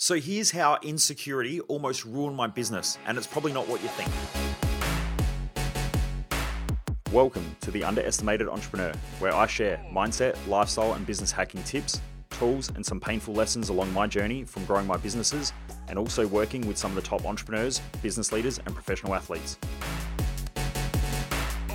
So here's how insecurity almost ruined my business, and it's probably not what you think. Welcome to The Underestimated Entrepreneur, where I share mindset, lifestyle, and business hacking tips, tools, and some painful lessons along my journey from growing my businesses and also working with some of the top entrepreneurs, business leaders, and professional athletes.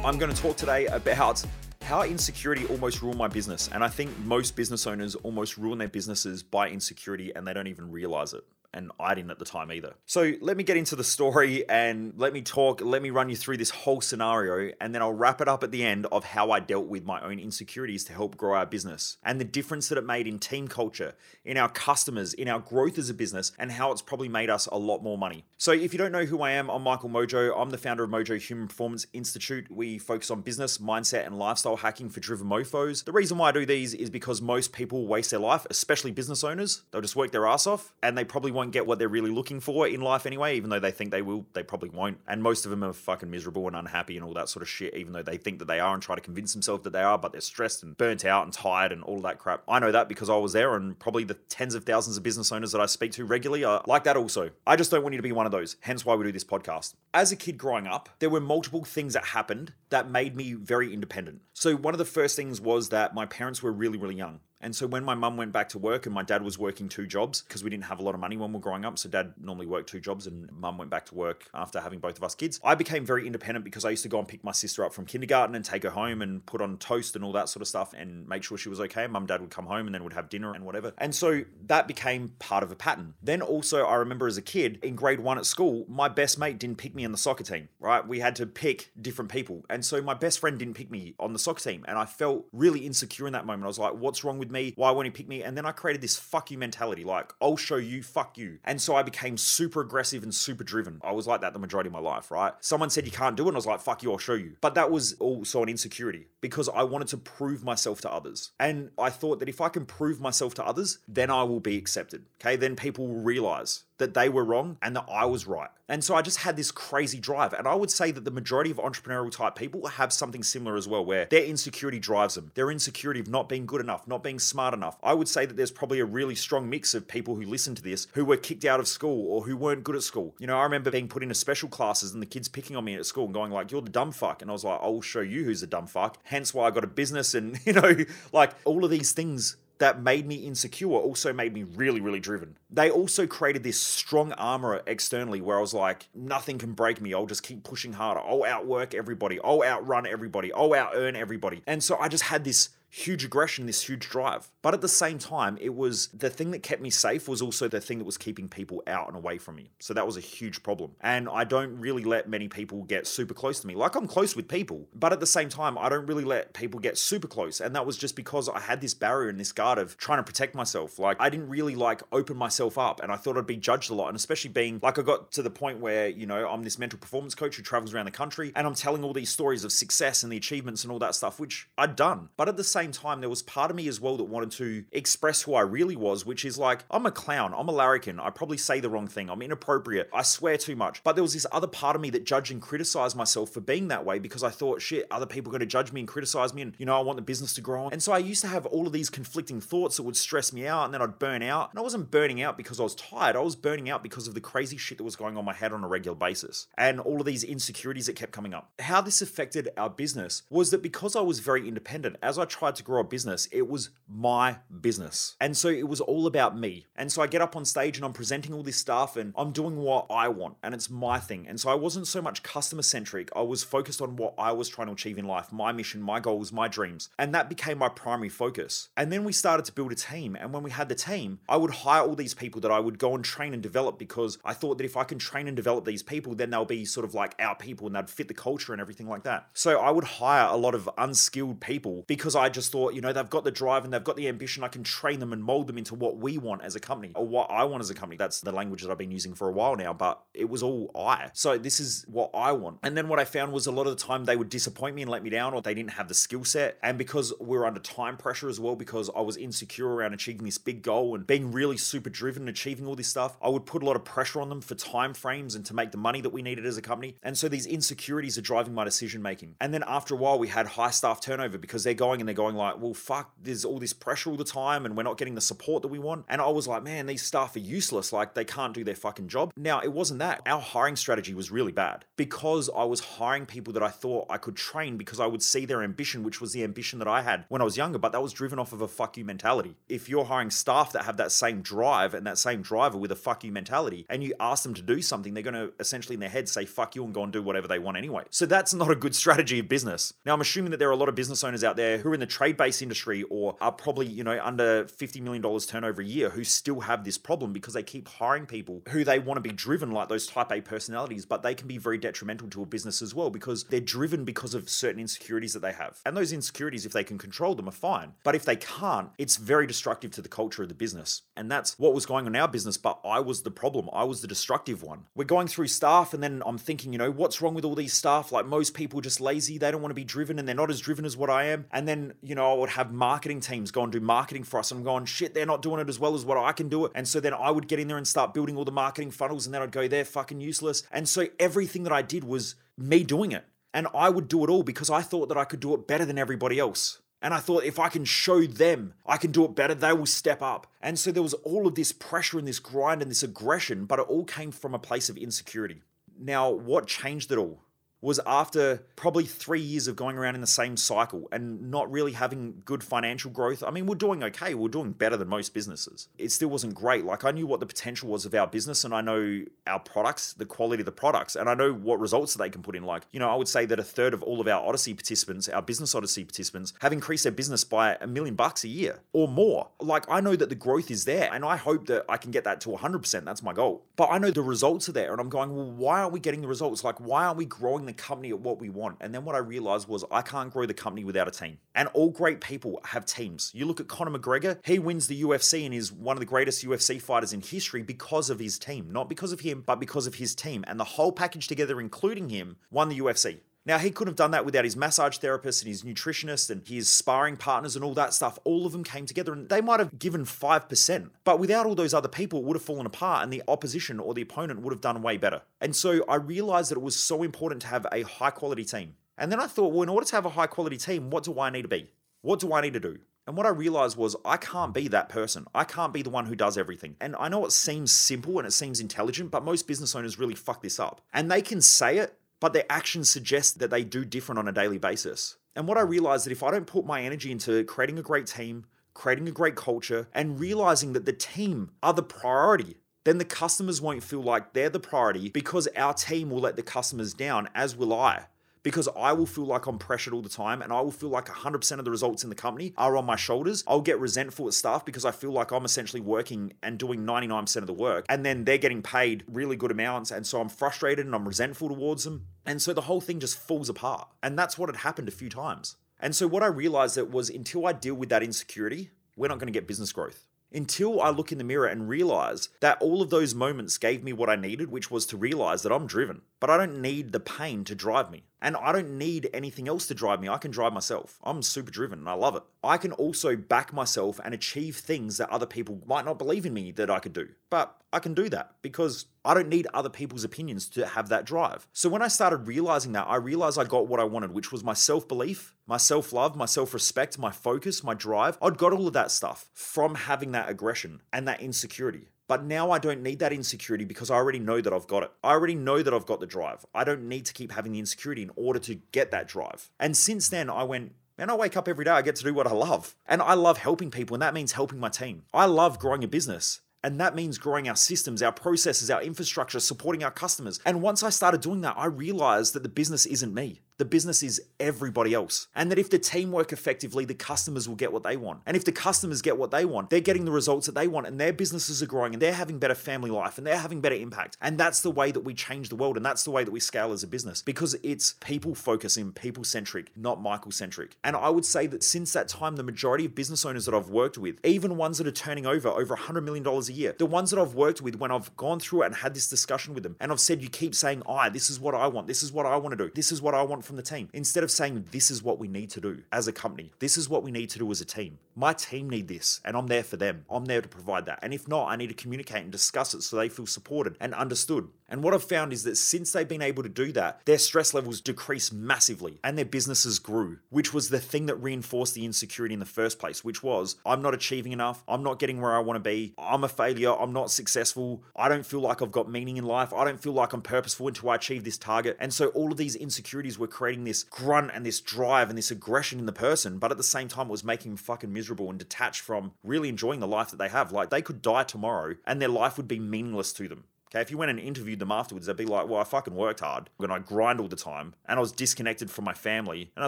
I'm going to talk today about how insecurity almost ruined my business. And I think most business owners almost ruin their businesses by insecurity and they don't even realize it and I didn't at the time either. So let me get into the story and let me talk, let me run you through this whole scenario, and then I'll wrap it up at the end of how I dealt with my own insecurities to help grow our business and the difference that it made in team culture, in our customers, in our growth as a business, and how it's probably made us a lot more money. So if you don't know who I am, I'm Michael Mojo. I'm the founder of Mojo Human Performance Institute. We focus on business, mindset, and lifestyle hacking for driven mofos. The reason why I do these is because most people waste their life, especially business owners. They'll just work their ass off and they probably won't won't get what they're really looking for in life anyway, even though they think they will, they probably won't. And most of them are fucking miserable and unhappy and all that sort of shit, even though they think that they are and try to convince themselves that they are, but they're stressed and burnt out and tired and all that crap. I know that because I was there, and probably the tens of thousands of business owners that I speak to regularly are like that also. I just don't want you to be one of those, hence why we do this podcast. As a kid growing up, there were multiple things that happened that made me very independent. So, one of the first things was that my parents were really, really young. And so when my mum went back to work and my dad was working two jobs because we didn't have a lot of money when we were growing up, so dad normally worked two jobs and mum went back to work after having both of us kids. I became very independent because I used to go and pick my sister up from kindergarten and take her home and put on toast and all that sort of stuff and make sure she was okay. Mum dad would come home and then would have dinner and whatever. And so that became part of a pattern. Then also I remember as a kid in grade 1 at school, my best mate didn't pick me in the soccer team, right? We had to pick different people. And so my best friend didn't pick me on the soccer team and I felt really insecure in that moment. I was like, what's wrong with me? Why won't he pick me? And then I created this fuck you mentality like, I'll show you, fuck you. And so I became super aggressive and super driven. I was like that the majority of my life, right? Someone said you can't do it. And I was like, fuck you, I'll show you. But that was also an insecurity because I wanted to prove myself to others. And I thought that if I can prove myself to others, then I will be accepted. Okay. Then people will realize that they were wrong and that I was right. And so I just had this crazy drive. And I would say that the majority of entrepreneurial type people have something similar as well, where their insecurity drives them. Their insecurity of not being good enough, not being smart enough. I would say that there's probably a really strong mix of people who listen to this who were kicked out of school or who weren't good at school. You know, I remember being put into special classes and the kids picking on me at school and going like, you're the dumb fuck. And I was like, I'll show you who's the dumb fuck. Hence why I got a business and, you know, like all of these things that made me insecure also made me really, really driven. They also created this strong armor externally where I was like, nothing can break me. I'll just keep pushing harder. I'll outwork everybody. I'll outrun everybody. I'll out earn everybody. And so I just had this huge aggression, this huge drive. But at the same time, it was the thing that kept me safe was also the thing that was keeping people out and away from me. So that was a huge problem. And I don't really let many people get super close to me. Like I'm close with people, but at the same time, I don't really let people get super close. And that was just because I had this barrier and this guard of trying to protect myself. Like I didn't really like open myself up and I thought I'd be judged a lot. And especially being like I got to the point where, you know, I'm this mental performance coach who travels around the country and I'm telling all these stories of success and the achievements and all that stuff, which I'd done. But at the same same time, there was part of me as well that wanted to express who I really was, which is like, I'm a clown, I'm a larrikin, I probably say the wrong thing, I'm inappropriate, I swear too much. But there was this other part of me that judged and criticized myself for being that way because I thought, shit, other people are going to judge me and criticize me, and you know, I want the business to grow. And so I used to have all of these conflicting thoughts that would stress me out, and then I'd burn out. And I wasn't burning out because I was tired, I was burning out because of the crazy shit that was going on my head on a regular basis and all of these insecurities that kept coming up. How this affected our business was that because I was very independent, as I tried to grow a business, it was my business. And so it was all about me. And so I get up on stage and I'm presenting all this stuff and I'm doing what I want and it's my thing. And so I wasn't so much customer centric, I was focused on what I was trying to achieve in life, my mission, my goals, my dreams. And that became my primary focus. And then we started to build a team. And when we had the team, I would hire all these people that I would go and train and develop because I thought that if I can train and develop these people, then they'll be sort of like our people and they'd fit the culture and everything like that. So I would hire a lot of unskilled people because I just thought, you know, they've got the drive and they've got the ambition. I can train them and mold them into what we want as a company or what I want as a company. That's the language that I've been using for a while now, but it was all I. So this is what I want. And then what I found was a lot of the time they would disappoint me and let me down or they didn't have the skill set. And because we were under time pressure as well, because I was insecure around achieving this big goal and being really super driven achieving all this stuff, I would put a lot of pressure on them for time frames and to make the money that we needed as a company. And so these insecurities are driving my decision making. And then after a while, we had high staff turnover because they're going and they're going going like, well, fuck, there's all this pressure all the time and we're not getting the support that we want. And I was like, man, these staff are useless. Like they can't do their fucking job. Now, it wasn't that. Our hiring strategy was really bad because I was hiring people that I thought I could train because I would see their ambition, which was the ambition that I had when I was younger, but that was driven off of a fuck you mentality. If you're hiring staff that have that same drive and that same driver with a fuck you mentality and you ask them to do something, they're going to essentially in their head say fuck you and go and do whatever they want anyway. So that's not a good strategy of business. Now, I'm assuming that there are a lot of business owners out there who are in the trade based industry or are probably, you know, under $50 million turnover a year who still have this problem because they keep hiring people who they want to be driven like those type A personalities, but they can be very detrimental to a business as well because they're driven because of certain insecurities that they have. And those insecurities, if they can control them, are fine. But if they can't, it's very destructive to the culture of the business. And that's what was going on in our business, but I was the problem. I was the destructive one. We're going through staff, and then I'm thinking, you know, what's wrong with all these staff? Like most people just lazy, they don't want to be driven, and they're not as driven as what I am. And then, you know, I would have marketing teams go and do marketing for us, and I'm going, shit, they're not doing it as well as what I can do it. And so then I would get in there and start building all the marketing funnels, and then I'd go, they're fucking useless. And so everything that I did was me doing it. And I would do it all because I thought that I could do it better than everybody else. And I thought if I can show them I can do it better, they will step up. And so there was all of this pressure and this grind and this aggression, but it all came from a place of insecurity. Now, what changed it all? Was after probably three years of going around in the same cycle and not really having good financial growth. I mean, we're doing okay. We're doing better than most businesses. It still wasn't great. Like, I knew what the potential was of our business and I know our products, the quality of the products, and I know what results they can put in. Like, you know, I would say that a third of all of our Odyssey participants, our business Odyssey participants, have increased their business by a million bucks a year or more. Like, I know that the growth is there and I hope that I can get that to 100%. That's my goal. But I know the results are there and I'm going, well, why aren't we getting the results? Like, why aren't we growing the the company at what we want. And then what I realized was I can't grow the company without a team. And all great people have teams. You look at Conor McGregor, he wins the UFC and is one of the greatest UFC fighters in history because of his team. Not because of him, but because of his team. And the whole package together, including him, won the UFC. Now, he couldn't have done that without his massage therapist and his nutritionist and his sparring partners and all that stuff. All of them came together and they might have given 5%. But without all those other people, it would have fallen apart and the opposition or the opponent would have done way better. And so I realized that it was so important to have a high quality team. And then I thought, well, in order to have a high quality team, what do I need to be? What do I need to do? And what I realized was I can't be that person. I can't be the one who does everything. And I know it seems simple and it seems intelligent, but most business owners really fuck this up. And they can say it, but their actions suggest that they do different on a daily basis. And what I realized that if I don't put my energy into creating a great team, creating a great culture, and realizing that the team are the priority, then the customers won't feel like they're the priority because our team will let the customers down, as will I because I will feel like I'm pressured all the time and I will feel like 100% of the results in the company are on my shoulders. I'll get resentful at staff because I feel like I'm essentially working and doing 99% of the work and then they're getting paid really good amounts and so I'm frustrated and I'm resentful towards them. And so the whole thing just falls apart. And that's what had happened a few times. And so what I realized that was until I deal with that insecurity, we're not going to get business growth until I look in the mirror and realize that all of those moments gave me what I needed, which was to realize that I'm driven. But I don't need the pain to drive me. And I don't need anything else to drive me. I can drive myself. I'm super driven and I love it. I can also back myself and achieve things that other people might not believe in me that I could do. But I can do that because I don't need other people's opinions to have that drive. So when I started realizing that, I realized I got what I wanted, which was my self belief, my self love, my self respect, my focus, my drive. I'd got all of that stuff from having that aggression and that insecurity. But now I don't need that insecurity because I already know that I've got it. I already know that I've got the drive. I don't need to keep having the insecurity in order to get that drive. And since then, I went, Man, I wake up every day, I get to do what I love. And I love helping people, and that means helping my team. I love growing a business. And that means growing our systems, our processes, our infrastructure, supporting our customers. And once I started doing that, I realized that the business isn't me. The business is everybody else. And that if the team work effectively, the customers will get what they want. And if the customers get what they want, they're getting the results that they want and their businesses are growing and they're having better family life and they're having better impact. And that's the way that we change the world. And that's the way that we scale as a business because it's people focusing, people centric, not Michael centric. And I would say that since that time, the majority of business owners that I've worked with, even ones that are turning over over $100 million a year, the ones that I've worked with when I've gone through it and had this discussion with them and I've said, you keep saying, I, this is what I want, this is what I want to do, this is what I want from the team. Instead of saying, this is what we need to do as a company, this is what we need to do as a team, My team need this, and I'm there for them. I'm there to provide that. And if not, I need to communicate and discuss it so they feel supported and understood. And what I've found is that since they've been able to do that, their stress levels decreased massively and their businesses grew, which was the thing that reinforced the insecurity in the first place, which was I'm not achieving enough, I'm not getting where I want to be, I'm a failure, I'm not successful, I don't feel like I've got meaning in life, I don't feel like I'm purposeful until I achieve this target. And so all of these insecurities were creating this grunt and this drive and this aggression in the person, but at the same time, it was making them fucking miserable and detached from really enjoying the life that they have. Like they could die tomorrow and their life would be meaningless to them. Okay, if you went and interviewed them afterwards, they'd be like, well, I fucking worked hard and I grind all the time and I was disconnected from my family and I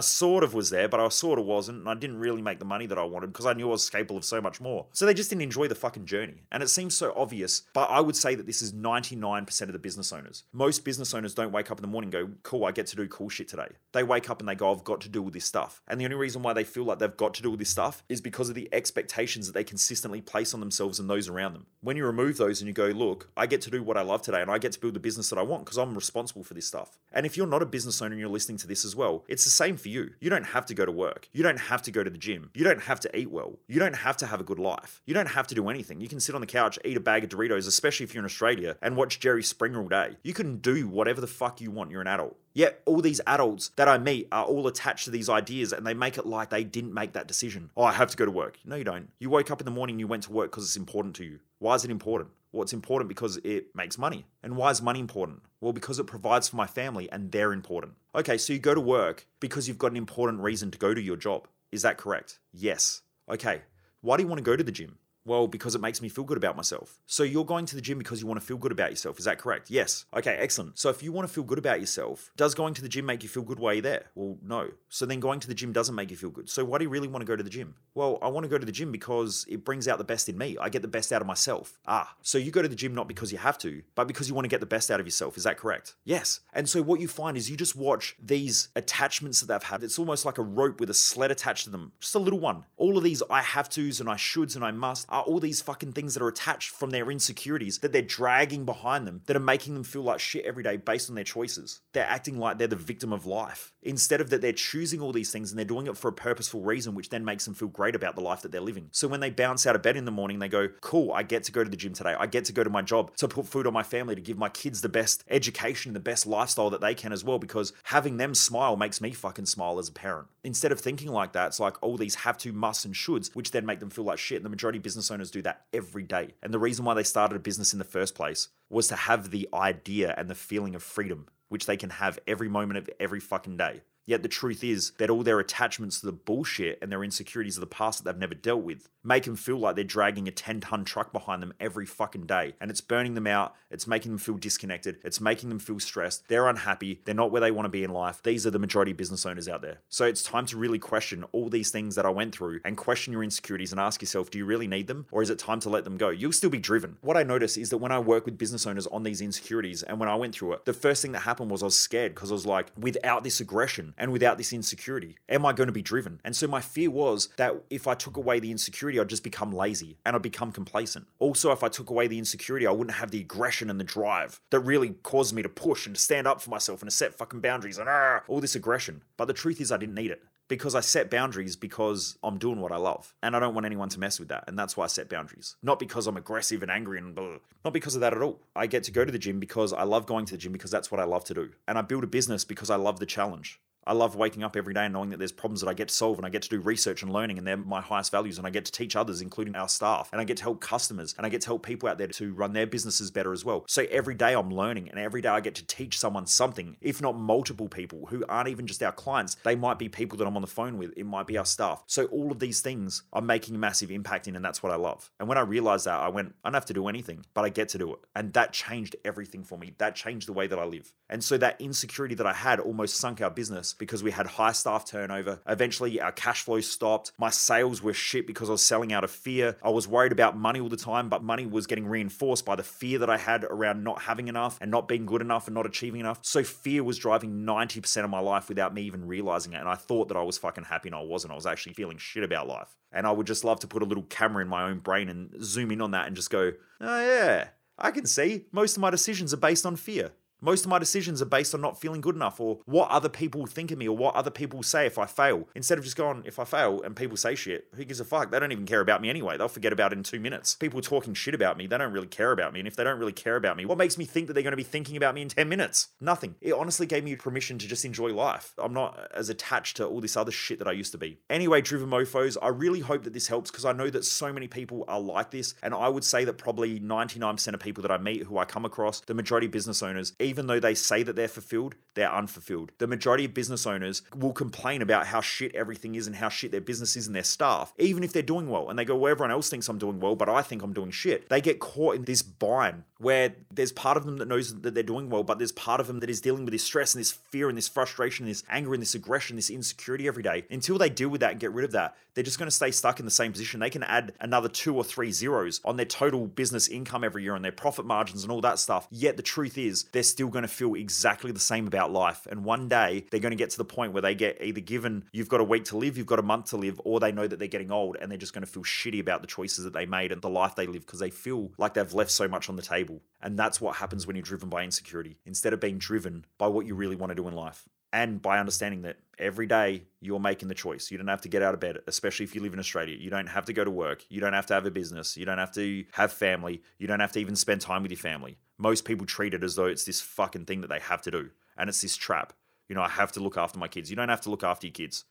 sort of was there, but I sort of wasn't and I didn't really make the money that I wanted because I knew I was capable of so much more. So they just didn't enjoy the fucking journey. And it seems so obvious, but I would say that this is 99% of the business owners. Most business owners don't wake up in the morning go, cool, I get to do cool shit today. They wake up and they go, I've got to do all this stuff. And the only reason why they feel like they've got to do all this stuff is because of the expectations that they consistently place on themselves and those around them. When you remove those and you go, look, I get to do what I love today and I get to build the business that I want because I'm responsible for this stuff. And if you're not a business owner and you're listening to this as well, it's the same for you. You don't have to go to work. You don't have to go to the gym. You don't have to eat well. You don't have to have a good life. You don't have to do anything. You can sit on the couch, eat a bag of Doritos, especially if you're in Australia, and watch Jerry Springer all day. You can do whatever the fuck you want. You're an adult. Yet all these adults that I meet are all attached to these ideas and they make it like they didn't make that decision. Oh, I have to go to work. No, you don't. You woke up in the morning, you went to work because it's important to you. Why is it important? Well, important because it makes money. And why is money important? Well, because it provides for my family and they're important. Okay, so you go to work because you've got an important reason to go to your job. Is that correct? Yes. Okay, why do you want to go to the gym? Well, because it makes me feel good about myself. So you're going to the gym because you want to feel good about yourself. Is that correct? Yes. Okay, excellent. So if you want to feel good about yourself, does going to the gym make you feel good while you're there? Well, no. So then going to the gym doesn't make you feel good. So why do you really want to go to the gym? Well, I want to go to the gym because it brings out the best in me. I get the best out of myself. Ah, so you go to the gym not because you have to, but because you want to get the best out of yourself. Is that correct? Yes. And so what you find is you just watch these attachments that they've had. It's almost like a rope with a sled attached to them, just a little one. All of these I have tos and I shoulds and I must are all these fucking things that are attached from their insecurities that they're dragging behind them that are making them feel like shit every day based on their choices. They're acting like they're the victim of life instead of that they're choosing all these things and they're doing it for a purposeful reason, which then makes them feel great about the life that they're living. So when they bounce out of bed in the morning, they go, Cool, I get to go to the gym today. I get to go to my job to put food on my family, to give my kids the best education, the best lifestyle that they can as well, because having them smile makes me fucking smile as a parent. Instead of thinking like that, it's like all these have to, musts, and shoulds, which then make them feel like shit. And the majority of business owners do that every day. And the reason why they started a business in the first place was to have the idea and the feeling of freedom, which they can have every moment of every fucking day. Yet the truth is that all their attachments to the bullshit and their insecurities of the past that they've never dealt with make them feel like they're dragging a 10 ton truck behind them every fucking day. And it's burning them out. It's making them feel disconnected. It's making them feel stressed. They're unhappy. They're not where they want to be in life. These are the majority of business owners out there. So it's time to really question all these things that I went through and question your insecurities and ask yourself, do you really need them? Or is it time to let them go? You'll still be driven. What I notice is that when I work with business owners on these insecurities and when I went through it, the first thing that happened was I was scared because I was like, without this aggression and without this insecurity, am I going to be driven? And so my fear was that if I took away the insecurity, I'd just become lazy and I'd become complacent. Also, if I took away the insecurity, I wouldn't have the aggression and the drive that really caused me to push and to stand up for myself and to set fucking boundaries and ah, all this aggression. But the truth is, I didn't need it because I set boundaries because I'm doing what I love and I don't want anyone to mess with that. And that's why I set boundaries. Not because I'm aggressive and angry and blah, not because of that at all. I get to go to the gym because I love going to the gym because that's what I love to do. And I build a business because I love the challenge. I love waking up every day and knowing that there's problems that I get to solve and I get to do research and learning and they're my highest values and I get to teach others, including our staff, and I get to help customers and I get to help people out there to run their businesses better as well. So every day I'm learning and every day I get to teach someone something, if not multiple people who aren't even just our clients. They might be people that I'm on the phone with, it might be our staff. So all of these things I'm making a massive impact in and that's what I love. And when I realized that, I went, I don't have to do anything, but I get to do it. And that changed everything for me. That changed the way that I live. And so that insecurity that I had almost sunk our business because we had high staff turnover. Eventually, our cash flow stopped. My sales were shit because I was selling out of fear. I was worried about money all the time, but money was getting reinforced by the fear that I had around not having enough and not being good enough and not achieving enough. So fear was driving 90% of my life without me even realizing it. And I thought that I was fucking happy and I wasn't. I was actually feeling shit about life. And I would just love to put a little camera in my own brain and zoom in on that and just go, oh, yeah, I can see most of my decisions are based on fear. Most of my decisions are based on not feeling good enough or what other people think of me or what other people say if I fail. Instead of just going, if I fail and people say shit, who gives a fuck? They don't even care about me anyway. They'll forget about it in two minutes. People talking shit about me, they don't really care about me. And if they don't really care about me, what makes me think that they're going to be thinking about me in 10 minutes? Nothing. It honestly gave me permission to just enjoy life. I'm not as attached to all this other shit that I used to be. Anyway, driven mofos, I really hope that this helps because I know that so many people are like this. And I would say that probably 99% of people that I meet who I come across, the majority business owners, even though they say that they're fulfilled, they're unfulfilled. The majority of business owners will complain about how shit everything is and how shit their business is and their staff, even if they're doing well. And they go, well, everyone else thinks I'm doing well, but I think I'm doing shit. They get caught in this bind where there's part of them that knows that they're doing well, but there's part of them that is dealing with this stress and this fear and this frustration, and this anger and this aggression, this insecurity every day. Until they deal with that and get rid of that, they're just going to stay stuck in the same position. They can add another two or three zeros on their total business income every year and their profit margins and all that stuff. Yet the truth is, they're still going to feel exactly the same about life. And one day they're going to get to the point where they get either given, you've got a week to live, you've got a month to live, or they know that they're getting old and they're just going to feel shitty about the choices that they made and the life they live because they feel like they've left so much on the table. And that's what happens when you're driven by insecurity instead of being driven by what you really want to do in life and by understanding that every day you're making the choice. You don't have to get out of bed, especially if you live in Australia. You don't have to go to work. You don't have to have a business. You don't have to have family. You don't have to even spend time with your family. Most people treat it as though it's this fucking thing that they have to do. And it's this trap. You know, I have to look after my kids. You don't have to look after your kids.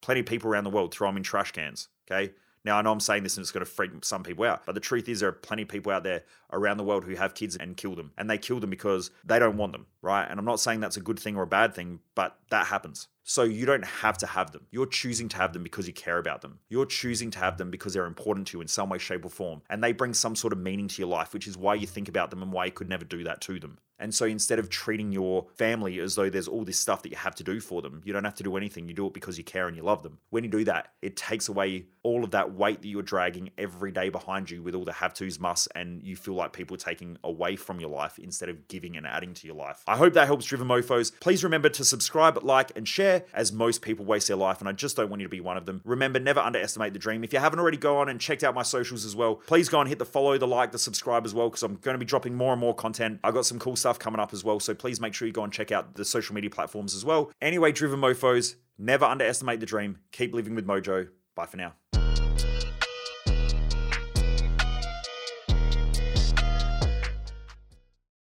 Plenty of people around the world throw them in trash cans, okay? Now, I know I'm saying this and it's going to freak some people out, but the truth is, there are plenty of people out there around the world who have kids and kill them. And they kill them because they don't want them, right? And I'm not saying that's a good thing or a bad thing, but that happens. So you don't have to have them. You're choosing to have them because you care about them. You're choosing to have them because they're important to you in some way, shape, or form. And they bring some sort of meaning to your life, which is why you think about them and why you could never do that to them. And so instead of treating your family as though there's all this stuff that you have to do for them, you don't have to do anything. You do it because you care and you love them. When you do that, it takes away all of that weight that you're dragging every day behind you with all the have tos, musts, and you feel like people are taking away from your life instead of giving and adding to your life. I hope that helps Driven Mofos. Please remember to subscribe, like, and share as most people waste their life, and I just don't want you to be one of them. Remember, never underestimate the dream. If you haven't already gone and checked out my socials as well, please go and hit the follow, the like, the subscribe as well, because I'm going to be dropping more and more content. I got some cool stuff coming up as well, so please make sure you go and check out the social media platforms as well. Anyway, Driven Mofos, never underestimate the dream. Keep living with Mojo. Bye for now.